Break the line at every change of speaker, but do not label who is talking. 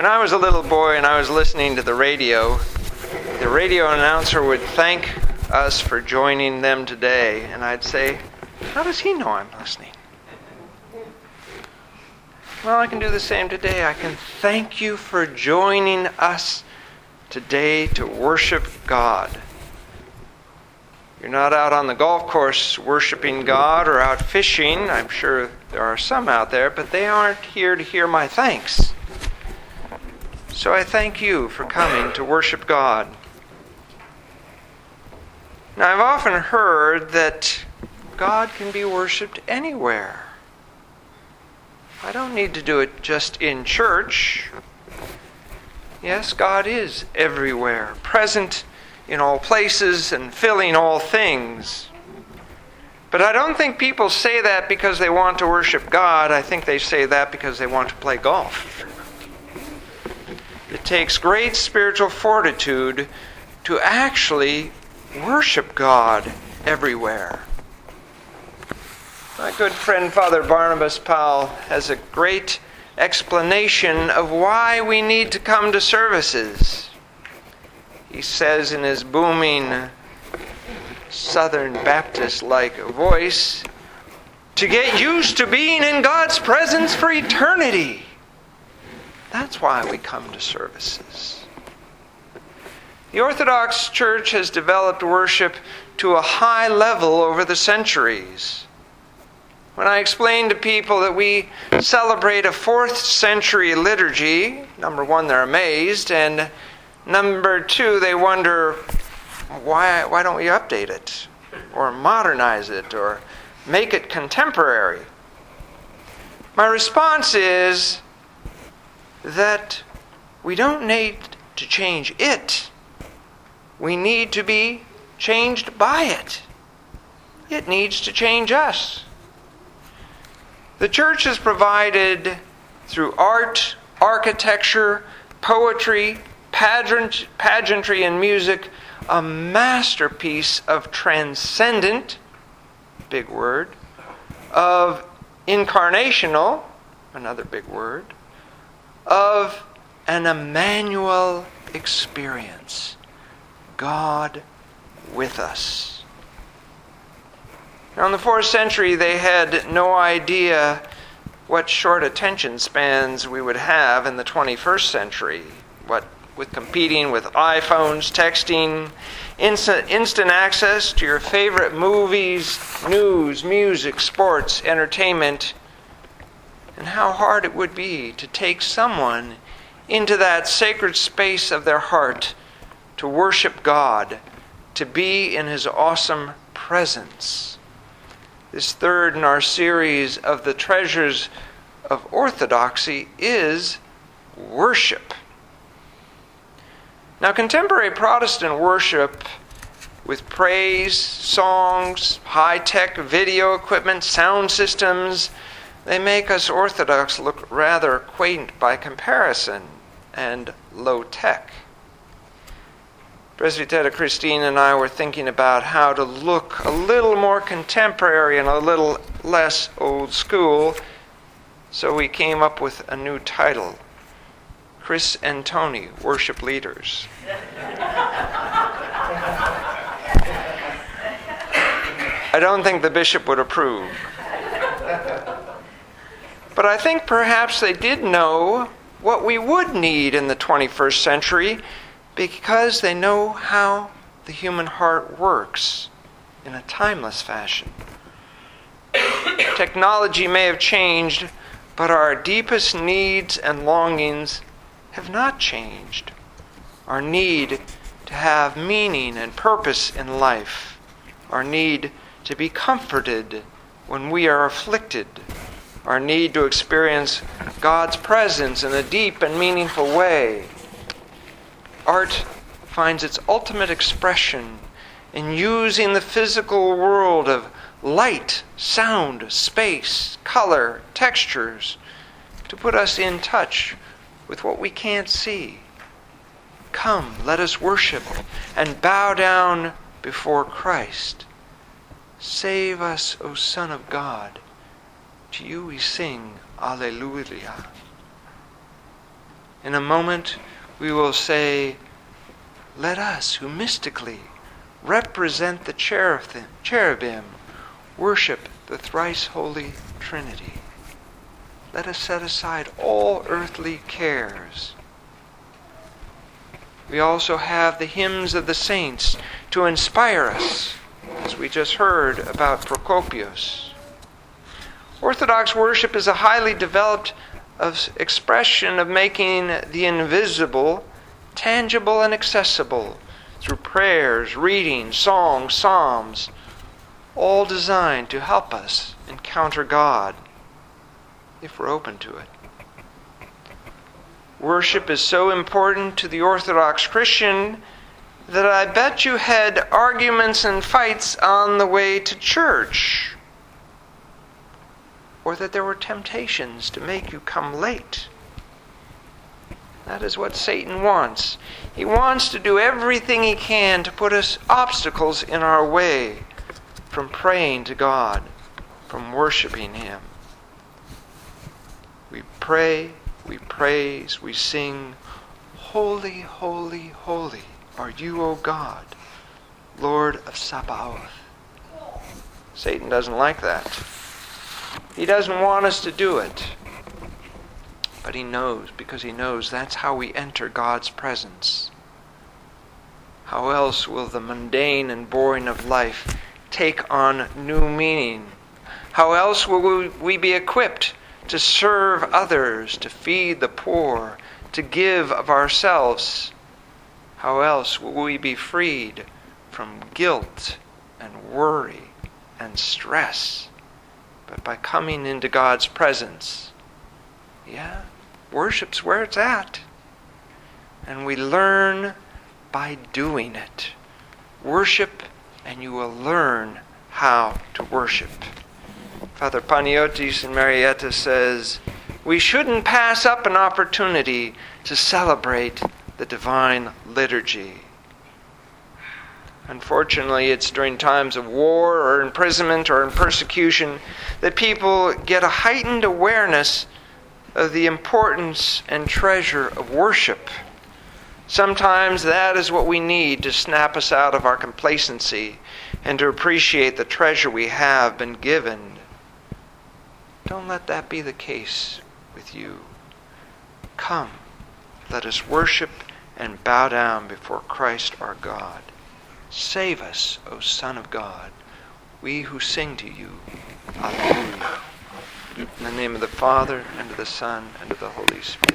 When I was a little boy and I was listening to the radio, the radio announcer would thank us for joining them today, and I'd say, How does he know I'm listening? Well, I can do the same today. I can thank you for joining us today to worship God. You're not out on the golf course worshiping God or out fishing. I'm sure there are some out there, but they aren't here to hear my thanks. So I thank you for coming to worship God. Now, I've often heard that God can be worshiped anywhere. I don't need to do it just in church. Yes, God is everywhere, present in all places and filling all things. But I don't think people say that because they want to worship God. I think they say that because they want to play golf. It takes great spiritual fortitude to actually worship God everywhere. My good friend Father Barnabas Powell has a great explanation of why we need to come to services. He says in his booming Southern Baptist like voice, to get used to being in God's presence for eternity. That's why we come to services. The Orthodox Church has developed worship to a high level over the centuries. When I explain to people that we celebrate a fourth century liturgy, number one, they're amazed, and number two, they wonder why, why don't we update it or modernize it or make it contemporary? My response is that we don't need to change it, we need to be changed by it. It needs to change us. The church has provided through art, architecture, poetry, pageant, pageantry, and music a masterpiece of transcendent, big word, of incarnational, another big word, of an Emmanuel experience. God with us. Now, in the fourth century, they had no idea what short attention spans we would have in the 21st century. What with competing with iPhones, texting, instant, instant access to your favorite movies, news, music, sports, entertainment, and how hard it would be to take someone into that sacred space of their heart to worship God, to be in His awesome presence. This third in our series of the treasures of orthodoxy is worship. Now, contemporary Protestant worship with praise, songs, high tech video equipment, sound systems, they make us Orthodox look rather quaint by comparison and low tech. Presbytera Christine and I were thinking about how to look a little more contemporary and a little less old school, so we came up with a new title Chris and Tony, Worship Leaders. I don't think the bishop would approve. But I think perhaps they did know what we would need in the 21st century because they know how the human heart works in a timeless fashion. Technology may have changed, but our deepest needs and longings have not changed. Our need to have meaning and purpose in life, our need to be comforted when we are afflicted, our need to experience God's presence in a deep and meaningful way art finds its ultimate expression in using the physical world of light, sound, space, color, textures to put us in touch with what we can't see. Come, let us worship and bow down before Christ. Save us, O Son of God. To you we sing, Alleluia. In a moment, we will say, Let us, who mystically represent the cherubim, worship the thrice holy Trinity. Let us set aside all earthly cares. We also have the hymns of the saints to inspire us, as we just heard about Procopius. Orthodox worship is a highly developed expression of making the invisible tangible and accessible through prayers, reading, songs, psalms, all designed to help us encounter God if we're open to it. Worship is so important to the Orthodox Christian that I bet you had arguments and fights on the way to church, or that there were temptations to make you come late. That is what Satan wants. He wants to do everything he can to put us obstacles in our way from praying to God, from worshiping Him. We pray, we praise, we sing, Holy, holy, holy are you, O God, Lord of Sabaoth. Satan doesn't like that. He doesn't want us to do it. But he knows, because he knows that's how we enter God's presence. How else will the mundane and boring of life take on new meaning? How else will we be equipped to serve others, to feed the poor, to give of ourselves? How else will we be freed from guilt and worry and stress? But by coming into God's presence. Yeah, worship's where it's at. And we learn by doing it. Worship, and you will learn how to worship. Father Paniotis in Marietta says, We shouldn't pass up an opportunity to celebrate the divine liturgy. Unfortunately, it's during times of war or imprisonment or in persecution that people get a heightened awareness of the importance and treasure of worship. Sometimes that is what we need to snap us out of our complacency and to appreciate the treasure we have been given. Don't let that be the case with you. Come, let us worship and bow down before Christ our God. Save us, O Son of God, we who sing to you. Alleluia. In the name of the Father, and of the Son, and of the Holy Spirit.